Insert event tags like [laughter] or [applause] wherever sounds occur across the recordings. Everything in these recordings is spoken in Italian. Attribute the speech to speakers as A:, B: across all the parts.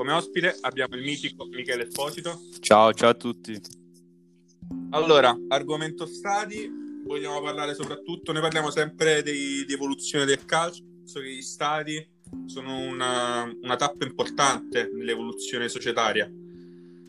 A: come ospite abbiamo il mitico Michele Esposito.
B: Ciao, ciao a tutti.
A: Allora, argomento stadi, vogliamo parlare soprattutto, noi parliamo sempre di, di evoluzione del calcio, che gli stadi sono una, una tappa importante nell'evoluzione societaria,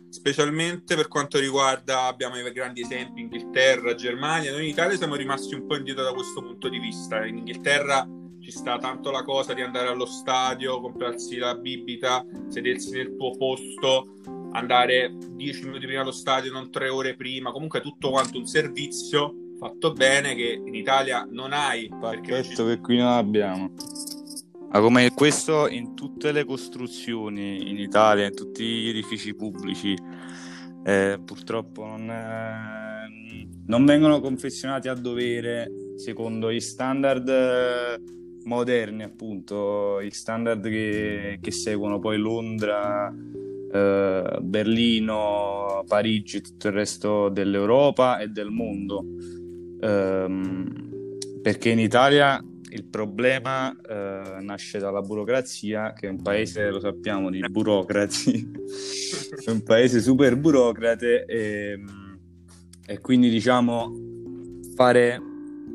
A: specialmente per quanto riguarda, abbiamo i grandi esempi, Inghilterra, Germania, noi in Italia siamo rimasti un po' indietro da questo punto di vista, in Inghilterra ci sta tanto la cosa di andare allo stadio, comprarsi la bibita, sedersi nel tuo posto, andare 10 minuti prima allo stadio, non 3 ore prima, comunque tutto quanto un servizio fatto bene che in Italia non hai.
B: Pacchetto che qui non abbiamo. Ma come questo in tutte le costruzioni in Italia, in tutti gli edifici pubblici, eh, purtroppo non, eh, non, vengono confezionati a dovere secondo gli standard moderni, appunto, gli standard che, che seguono poi Londra, eh, Berlino, Parigi e tutto il resto dell'Europa e del mondo. Um, perché in Italia il problema eh, nasce dalla burocrazia, che è un paese, lo sappiamo, di burocrati, [laughs] è un paese super burocrate e, e quindi diciamo fare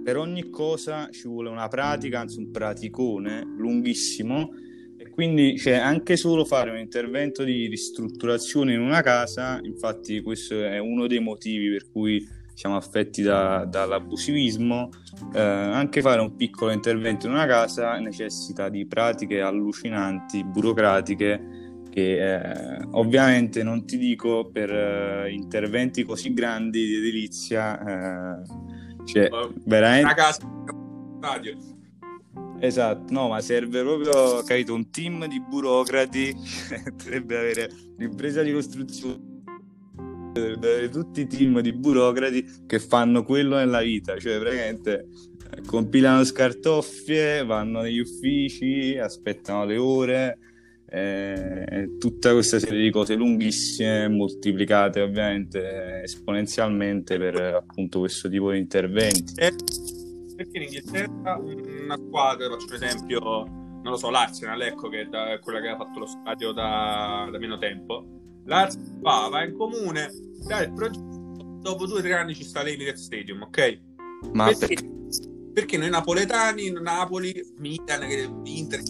B: per ogni cosa ci vuole una pratica, anzi un praticone lunghissimo e quindi cioè, anche solo fare un intervento di ristrutturazione in una casa, infatti questo è uno dei motivi per cui siamo affetti da, dall'abusivismo, eh, anche fare un piccolo intervento in una casa necessita di pratiche allucinanti, burocratiche, che eh, ovviamente non ti dico per eh, interventi così grandi di edilizia cioè, veramente... Una casa, radio. Esatto, no, ma serve proprio, capito, un team di burocrati, [laughs] dovrebbe avere l'impresa di costruzione, dovrebbe avere tutti i team di burocrati che fanno quello nella vita, cioè praticamente compilano scartoffie, vanno negli uffici, aspettano le ore, eh, tutta questa serie di cose lunghissime moltiplicate ovviamente esponenzialmente per appunto questo tipo di interventi
A: perché in Inghilterra una squadra faccio un esempio non lo so l'Arsenal ecco che è quella che ha fatto lo stadio da, da meno tempo l'Arsenal va, va in comune dà il progetto dopo due o tre anni ci sta l'Emirates Stadium ok?
B: ma perché? perché?
A: perché noi napoletani Napoli, Milan, Inter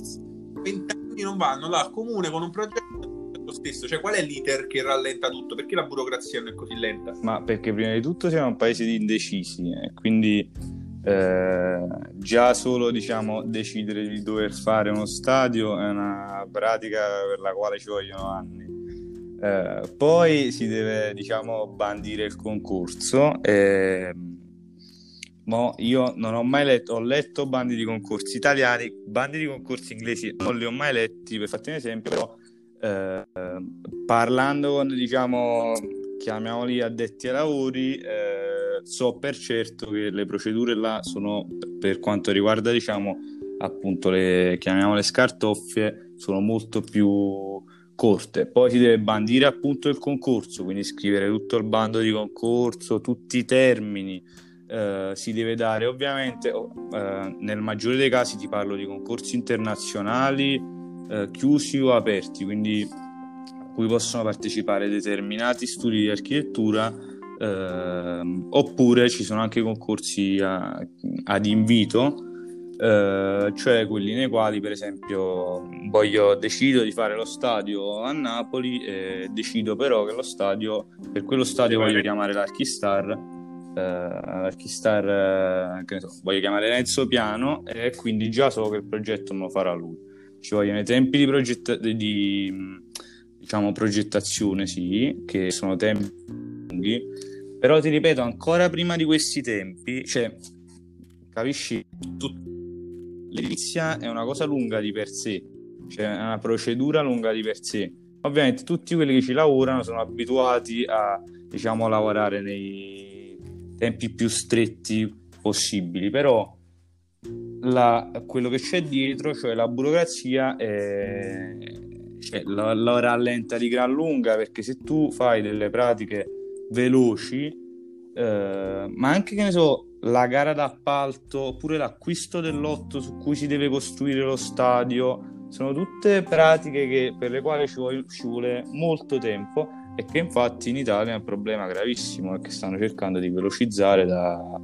A: 20 anni non vanno là comune con un progetto lo stesso, cioè qual è l'iter che rallenta tutto? Perché la burocrazia non è così lenta?
B: Ma perché prima di tutto siamo un paese di indecisi e eh, quindi eh, già solo diciamo decidere di dover fare uno stadio è una pratica per la quale ci vogliono anni. Eh, poi si deve diciamo bandire il concorso e Mo io non ho mai letto, ho letto bandi di concorsi italiani, bandi di concorsi inglesi non li ho mai letti, per farti un esempio, però eh, parlando con, diciamo, chiamiamoli addetti ai lavori, eh, so per certo che le procedure là sono, per quanto riguarda, diciamo, appunto le, chiamiamole scartoffie, sono molto più corte. Poi si deve bandire appunto il concorso, quindi scrivere tutto il bando di concorso, tutti i termini, eh, si deve dare. Ovviamente eh, nel maggiore dei casi ti parlo di concorsi internazionali eh, chiusi o aperti quindi a cui possono partecipare determinati studi di architettura ehm, oppure ci sono anche concorsi a, ad invito Uh, cioè quelli nei quali per esempio voglio decido di fare lo stadio a Napoli e decido però che lo stadio per quello stadio voglio chiamare l'Archistar eh, Archistar, eh, che ne so, voglio chiamare Renzo Piano e quindi già so che il progetto me lo farà lui. Ci vogliono i tempi di, progetta- di diciamo, progettazione, sì, che sono tempi lunghi, però ti ripeto, ancora prima di questi tempi, cioè, capisci, tut- l'edilizia è una cosa lunga di per sé, cioè è una procedura lunga di per sé. Ovviamente tutti quelli che ci lavorano sono abituati a, diciamo, lavorare nei tempi più stretti possibili, però la, quello che c'è dietro, cioè la burocrazia, è, cioè, la, la, rallenta di gran lunga perché se tu fai delle pratiche veloci, eh, ma anche che ne so, la gara d'appalto oppure l'acquisto del lotto su cui si deve costruire lo stadio sono tutte pratiche che, per le quali ci vuole, ci vuole molto tempo e che infatti in Italia è un problema gravissimo e che stanno cercando di velocizzare da,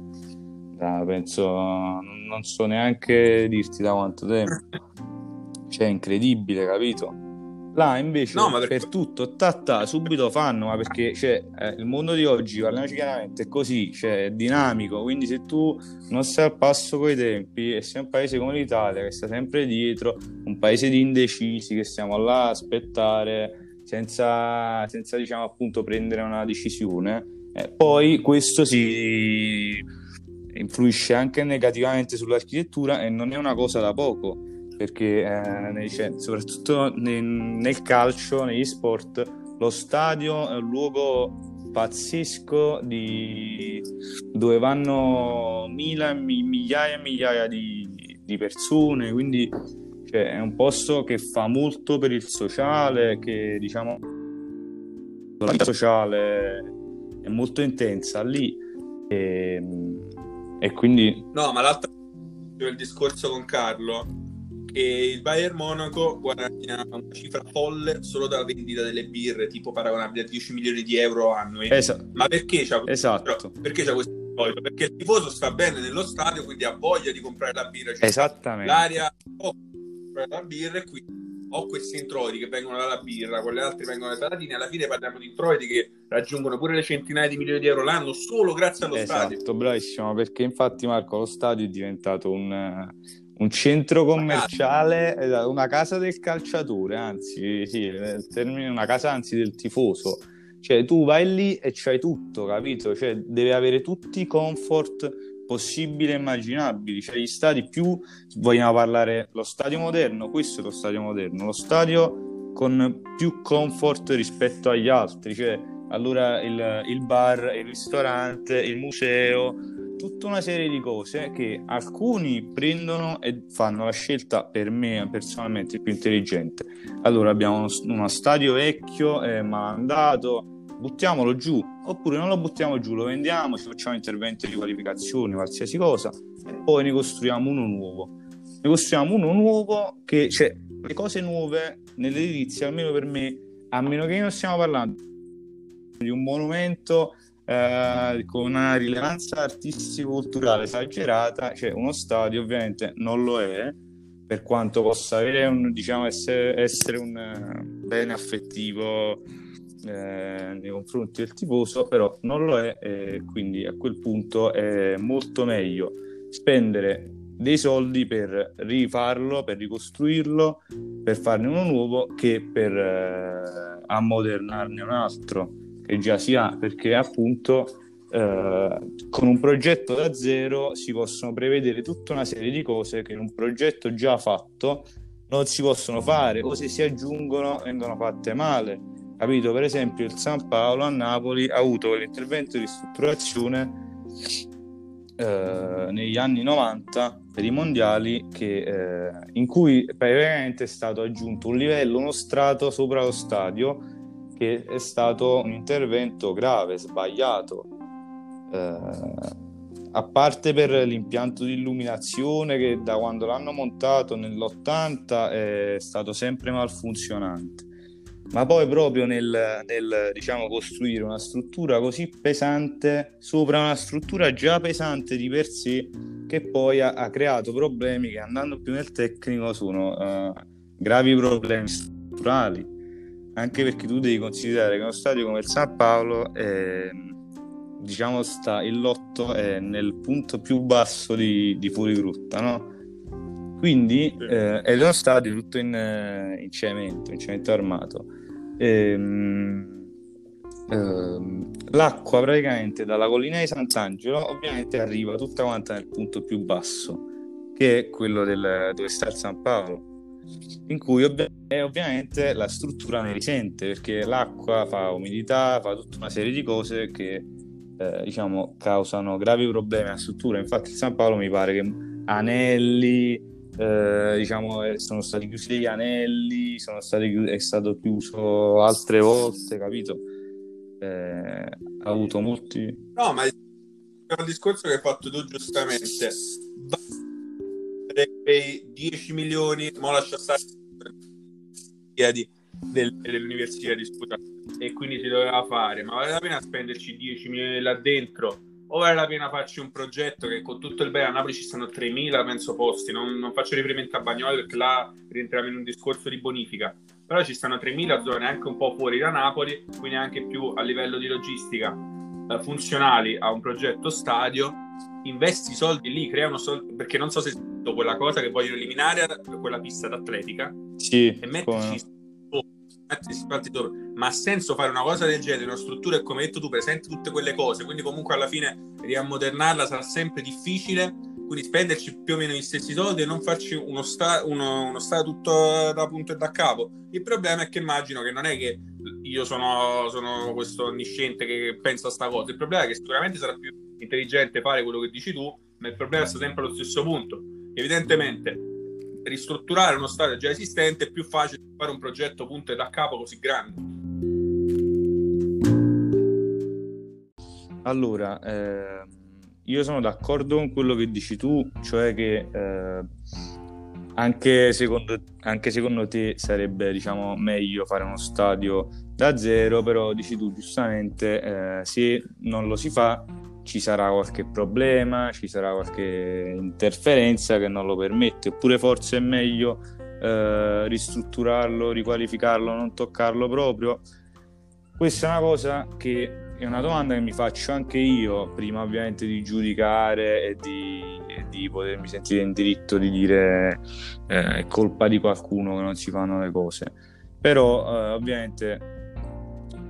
B: da penso, non so neanche dirti da quanto tempo. Cioè, è incredibile, capito? Là invece no, perché... per tutto, ta, subito fanno, ma perché cioè, eh, il mondo di oggi, parliamoci chiaramente, è così, cioè, è dinamico, quindi se tu non stai al passo coi tempi e sei un paese come l'Italia che sta sempre dietro, un paese di indecisi che stiamo là a aspettare senza, senza diciamo appunto prendere una decisione, eh, poi questo si influisce anche negativamente sull'architettura e non è una cosa da poco perché eh, cioè, soprattutto nel, nel, calcio, negli sport, lo stadio è un luogo pazzesco di... dove vanno mila, migliaia e migliaia di, di persone, quindi cioè, è un posto che fa molto per il sociale, che diciamo la vita sociale è molto intensa lì e, e quindi...
A: No, ma l'altro il discorso con Carlo e il Bayern Monaco guadagna una cifra folle solo dalla vendita delle birre, tipo paragonabile a 10 milioni di euro annui.
B: Esatto.
A: Ma perché c'ha,
B: esatto.
A: perché c'ha questo introito? Perché il tifoso sta bene nello stadio, quindi ha voglia di comprare la birra.
B: Cioè Esattamente.
A: L'aria oh, la birra e quindi ho questi introiti che vengono dalla birra, quelle altre vengono dai patatini, alla fine parliamo di introiti che raggiungono pure le centinaia di milioni di euro l'anno solo grazie allo
B: esatto,
A: stadio.
B: Esatto, bravissimo, perché infatti Marco lo stadio è diventato un un centro commerciale, una casa del calciatore, anzi, sì, termine, una casa anzi del tifoso. Cioè, tu vai lì e c'hai tutto, capito? Cioè, deve avere tutti i comfort possibili e immaginabili. Cioè, gli stadi più vogliamo parlare lo stadio moderno, questo è lo stadio moderno, lo stadio con più comfort rispetto agli altri. Cioè, allora il, il bar, il ristorante, il museo, tutta una serie di cose che alcuni prendono e fanno la scelta per me personalmente più intelligente. Allora abbiamo uno, uno stadio vecchio, eh, malandato, buttiamolo giù, oppure non lo buttiamo giù, lo vendiamo, ci facciamo interventi di qualificazione, qualsiasi cosa, e poi ne costruiamo uno nuovo. Ne costruiamo uno nuovo che, cioè, le cose nuove nell'edilizia, almeno per me, a meno che non stiamo parlando di un monumento eh, con una rilevanza artistico-culturale esagerata, cioè uno stadio ovviamente non lo è, per quanto possa avere un, diciamo, essere, essere un uh, bene affettivo eh, nei confronti del tifoso, però non lo è e quindi a quel punto è molto meglio spendere dei soldi per rifarlo, per ricostruirlo, per farne uno nuovo che per eh, ammodernarne un altro che già si ha, perché appunto eh, con un progetto da zero si possono prevedere tutta una serie di cose che in un progetto già fatto non si possono fare o se si aggiungono vengono fatte male. Capito? Per esempio il San Paolo a Napoli ha avuto l'intervento di ristrutturazione eh, negli anni 90 per i mondiali che, eh, in cui praticamente è stato aggiunto un livello, uno strato sopra lo stadio che è stato un intervento grave, sbagliato. Eh, a parte per l'impianto di illuminazione che da quando l'hanno montato nell'80 è stato sempre malfunzionante, ma poi proprio nel, nel diciamo, costruire una struttura così pesante sopra una struttura già pesante di per sé che poi ha, ha creato problemi che andando più nel tecnico sono uh, gravi problemi strutturali anche perché tu devi considerare che uno stadio come il San Paolo è, diciamo sta il lotto è nel punto più basso di, di fuorigrutta no? Quindi eh, è uno stadio tutto in, in, cemento in cemento armato ehm, ehm, l'acqua praticamente dalla collina di Sant'Angelo ovviamente arriva tutta quanta nel punto più basso che è quello del, dove sta il San Paolo in cui ovvi- ovviamente la struttura ne risente perché l'acqua fa umidità, fa tutta una serie di cose che eh, diciamo causano gravi problemi alla struttura. Infatti, il San Paolo mi pare che anelli, eh, diciamo, eh, sono stati chiusi degli anelli, chiusi, è stato chiuso altre volte, capito? Eh, ha avuto molti.
A: No, ma un discorso che hai fatto tu giustamente quei 10 milioni, ma lascia stare del, dell'università di Sputa e quindi si doveva fare, ma vale la pena spenderci 10 milioni là dentro o vale la pena farci un progetto che con tutto il bene a Napoli ci stanno 3.000 penso posti, non, non faccio riferimento a Bagnoli perché là rientriamo in un discorso di bonifica, però ci stanno 3.000 zone anche un po' fuori da Napoli, quindi anche più a livello di logistica eh, funzionali a un progetto stadio, investi i soldi lì, crea uno soldi, perché non so se quella cosa che vogliono eliminare quella pista d'atletica.
B: Sì,
A: e metterci ma ha senso fare una cosa del genere, una struttura e come hai detto tu presenti tutte quelle cose, quindi comunque alla fine riammodernarla sarà sempre difficile, quindi spenderci più o meno gli stessi soldi e non farci uno, sta, uno, uno stato tutto da punto e da capo. Il problema è che immagino che non è che io sono, sono questo onnisciente che pensa a sta cosa, il problema è che sicuramente sarà più intelligente fare quello che dici tu, ma il problema sta sempre allo stesso punto. Evidentemente ristrutturare uno stadio già esistente è più facile fare un progetto punto da capo così grande.
B: Allora, eh, io sono d'accordo con quello che dici tu, cioè che eh, anche, secondo, anche, secondo, te sarebbe diciamo, meglio fare uno stadio da zero, però dici tu giustamente, eh, se non lo si fa ci sarà qualche problema, ci sarà qualche interferenza che non lo permette, oppure forse è meglio eh, ristrutturarlo, riqualificarlo, non toccarlo proprio. Questa è una cosa che è una domanda che mi faccio anche io, prima ovviamente di giudicare e di, e di potermi sentire in diritto di dire eh, è colpa di qualcuno che non si fanno le cose. Però eh, ovviamente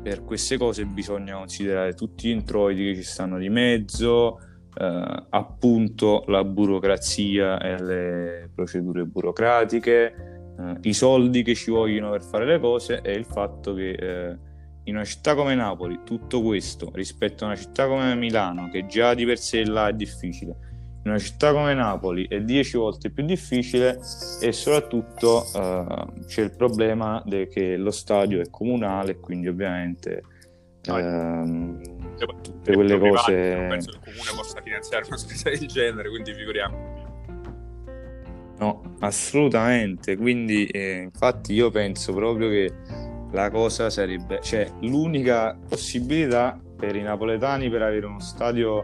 B: per queste cose bisogna considerare tutti gli introiti che ci stanno di mezzo, eh, appunto la burocrazia e le procedure burocratiche, eh, i soldi che ci vogliono per fare le cose e il fatto che eh, in una città come Napoli tutto questo rispetto a una città come Milano che già di per sé là è difficile in una città come Napoli è dieci volte più difficile e soprattutto uh, c'è il problema de- che lo stadio è comunale quindi ovviamente uh, tutte quelle cose
A: non penso che il comune possa finanziare una spesa del genere quindi figuriamo
B: no assolutamente. Quindi eh, infatti io penso proprio che la cosa sarebbe cioè l'unica possibilità per i napoletani per avere uno stadio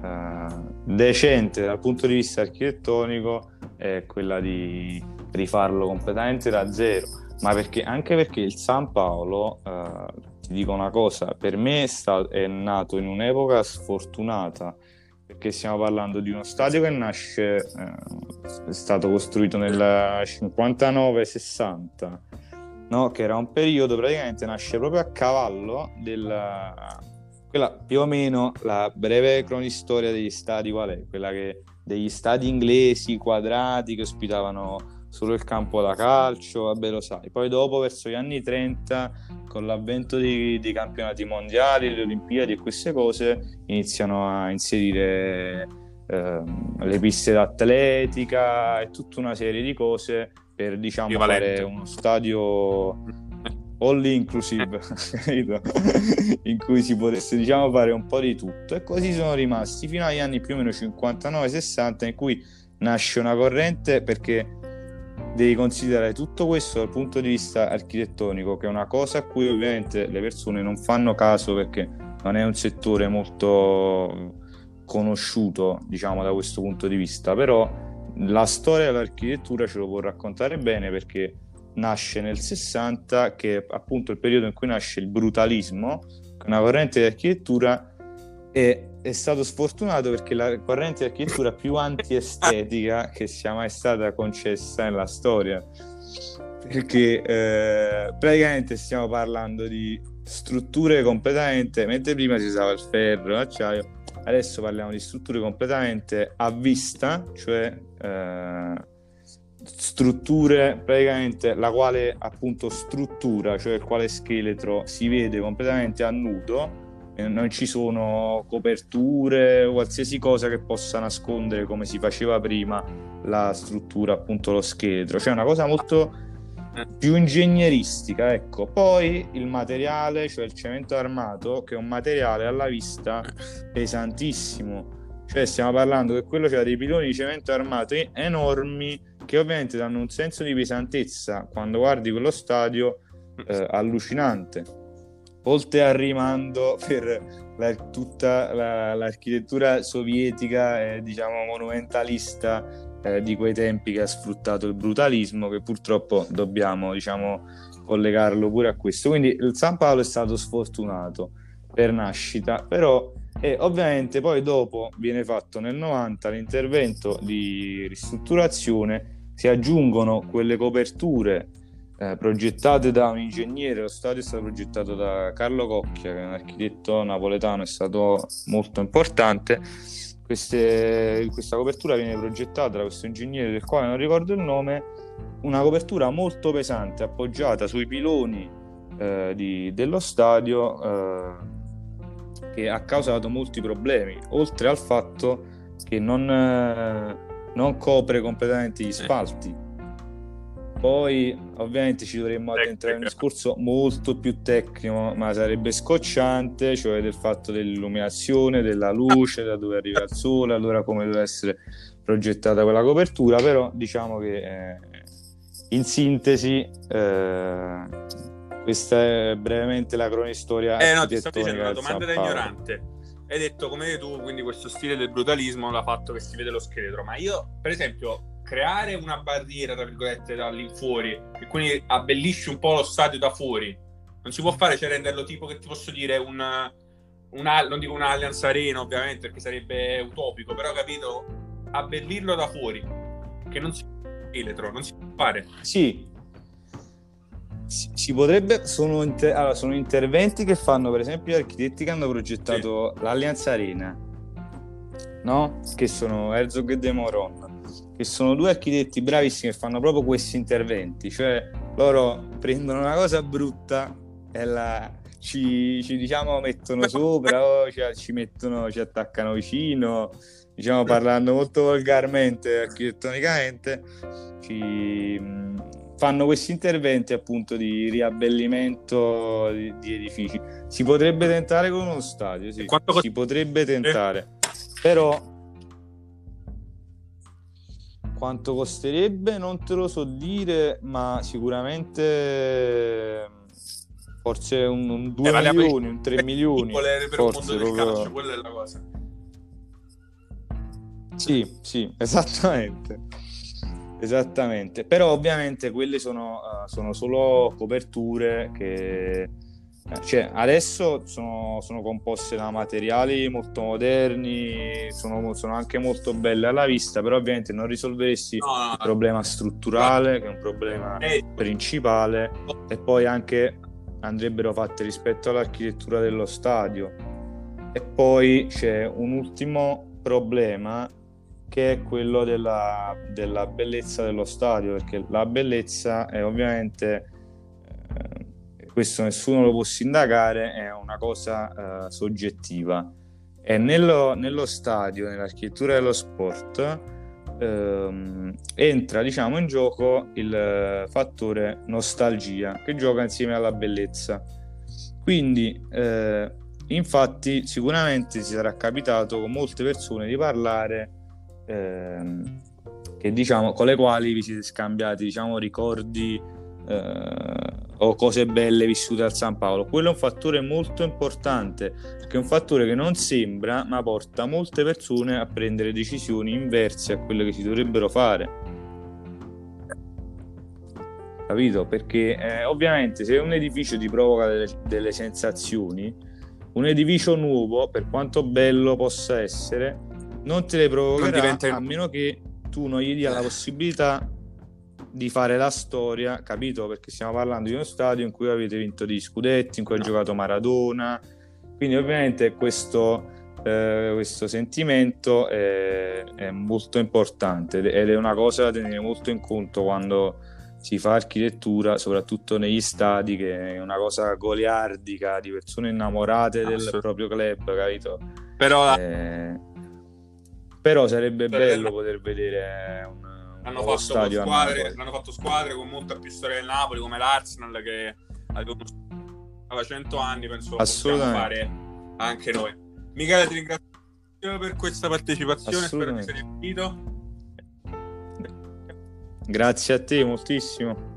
B: uh, decente dal punto di vista architettonico è quella di rifarlo completamente da zero, ma perché, anche perché il San Paolo, uh, ti dico una cosa, per me è, sta- è nato in un'epoca sfortunata perché stiamo parlando di uno stadio che nasce, eh, è stato costruito nel 59-60, no? che era un periodo praticamente nasce proprio a cavallo della, quella più o meno la breve cronistoria degli stadi qual è? Quella che degli stadi inglesi quadrati che ospitavano solo il campo da calcio, vabbè lo sai. Poi dopo verso gli anni 30 con l'avvento dei, dei campionati mondiali, le Olimpiadi e queste cose iniziano a inserire eh, le piste d'atletica e tutta una serie di cose per diciamo fare uno stadio all inclusive, [laughs] in cui si potesse diciamo fare un po' di tutto. E così sono rimasti fino agli anni più o meno 59-60 in cui nasce una corrente perché devi considerare tutto questo dal punto di vista architettonico che è una cosa a cui ovviamente le persone non fanno caso perché non è un settore molto conosciuto diciamo da questo punto di vista. Però la storia dell'architettura ce lo può raccontare bene perché nasce nel 60, che è appunto il periodo in cui nasce il brutalismo, una corrente di architettura e è stato sfortunato perché la corrente di architettura più antiestetica che sia mai stata concessa nella storia. Perché eh, praticamente stiamo parlando di strutture completamente, mentre prima si usava il ferro, l'acciaio, adesso parliamo di strutture completamente a vista, cioè eh, strutture praticamente la quale appunto struttura cioè il quale scheletro si vede completamente a nudo non ci sono coperture qualsiasi cosa che possa nascondere come si faceva prima la struttura appunto lo scheletro. Cioè una cosa molto più ingegneristica ecco. Poi il materiale cioè il cemento armato che è un materiale alla vista pesantissimo. Cioè stiamo parlando che quello c'era dei piloni di cemento armato enormi che ovviamente danno un senso di pesantezza quando guardi quello stadio eh, allucinante. Oltre al rimando per la, tutta la, l'architettura sovietica, eh, diciamo monumentalista eh, di quei tempi che ha sfruttato il brutalismo, che purtroppo dobbiamo, diciamo, collegarlo pure a questo. Quindi il San Paolo è stato sfortunato per nascita, però e ovviamente poi dopo viene fatto nel 90 l'intervento di ristrutturazione, si aggiungono quelle coperture eh, progettate da un ingegnere, lo stadio è stato progettato da Carlo Cocchia, che è un architetto napoletano, è stato molto importante. Queste, questa copertura viene progettata da questo ingegnere del quale non ricordo il nome, una copertura molto pesante appoggiata sui piloni eh, di, dello stadio eh, che ha causato molti problemi, oltre al fatto che non, eh, non copre completamente gli spalti. Poi ovviamente ci dovremmo addentrare in un discorso molto più tecnico, ma sarebbe scocciante, cioè del fatto dell'illuminazione, della luce, da dove arriva il sole, allora come deve essere progettata quella copertura, però diciamo che eh, in sintesi eh, questa è brevemente la cronistoria.
A: Eh no, ti sto dicendo una domanda da ignorante. Hai detto come tu, quindi questo stile del brutalismo l'ha fatto che si vede lo scheletro, ma io, per esempio, creare una barriera, tra virgolette, dall'infuori, e quindi abbellisci un po' lo stadio da fuori, non si può fare, cioè renderlo tipo che ti posso dire un, una, non dico un'Allianz Arena ovviamente perché sarebbe utopico, però capito, abbellirlo da fuori, che non si scheletro, non si può fare.
B: Sì, si, si potrebbe, sono, inter, allora, sono, interventi che fanno per esempio gli architetti che hanno progettato sì. l'Allianza Arena, no? Che sono Herzog e De Moron, che sono due architetti bravissimi che fanno proprio questi interventi, cioè loro prendono una cosa brutta e la, ci, ci diciamo mettono sopra o ci, ci, mettono, ci attaccano vicino, diciamo parlando molto volgarmente architettonicamente, ci fanno questi interventi appunto di riabbellimento di, di edifici. Si potrebbe tentare con uno stadio, sì, Quanto si potrebbe tentare, però quanto costerebbe non te lo so dire, ma sicuramente forse un, 2 eh, milioni, un 3 milioni.
A: Per forse, un mondo del calcio, quella è la cosa.
B: Sì, sì, [laughs] esattamente. Esattamente, però ovviamente quelle sono, uh, sono solo coperture che eh, cioè, adesso sono, sono, composte da materiali molto moderni, sono, sono, anche molto belle alla vista, però ovviamente non risolveresti no, no, il problema strutturale, che è un problema eh. principale, e poi anche andrebbero fatte rispetto all'architettura dello stadio. E poi c'è un ultimo problema che è quello della, della bellezza dello stadio, perché la bellezza è ovviamente, eh, questo nessuno lo può sindacare, è una cosa eh, soggettiva. E nello, nello, stadio, nell'architettura dello sport, ehm, entra diciamo in gioco il fattore nostalgia che gioca insieme alla bellezza. Quindi, eh, infatti, sicuramente si sarà capitato con molte persone di parlare ehm, che, diciamo, con le quali vi siete scambiati diciamo, ricordi eh, o cose belle vissute al San Paolo. Quello è un fattore molto importante perché è un fattore che non sembra ma porta molte persone a prendere decisioni inverse a quelle che si dovrebbero fare. Capito? Perché eh, ovviamente se un edificio ti provoca delle, delle sensazioni, un edificio nuovo, per quanto bello possa essere, non te le provocherà a meno che tu non gli dia la possibilità di fare la storia, capito? Perché stiamo parlando di uno stadio in cui avete vinto di scudetti, in cui no. ha giocato Maradona, quindi ovviamente questo, eh, questo sentimento è, è, molto importante ed è una cosa da tenere molto in conto quando si fa architettura, soprattutto negli stadi, che è una cosa goliardica di persone innamorate del proprio club, capito?
A: Però... Eh,
B: però sarebbe bello poter vedere un,
A: hanno fatto stadio squadre, hanno fatto squadre con molta più storia del Napoli come l'Arsenal che aveva 100 anni penso possiamo fare anche noi. Michele ti ringrazio per questa partecipazione spero ti sia divertito
B: Grazie a te moltissimo.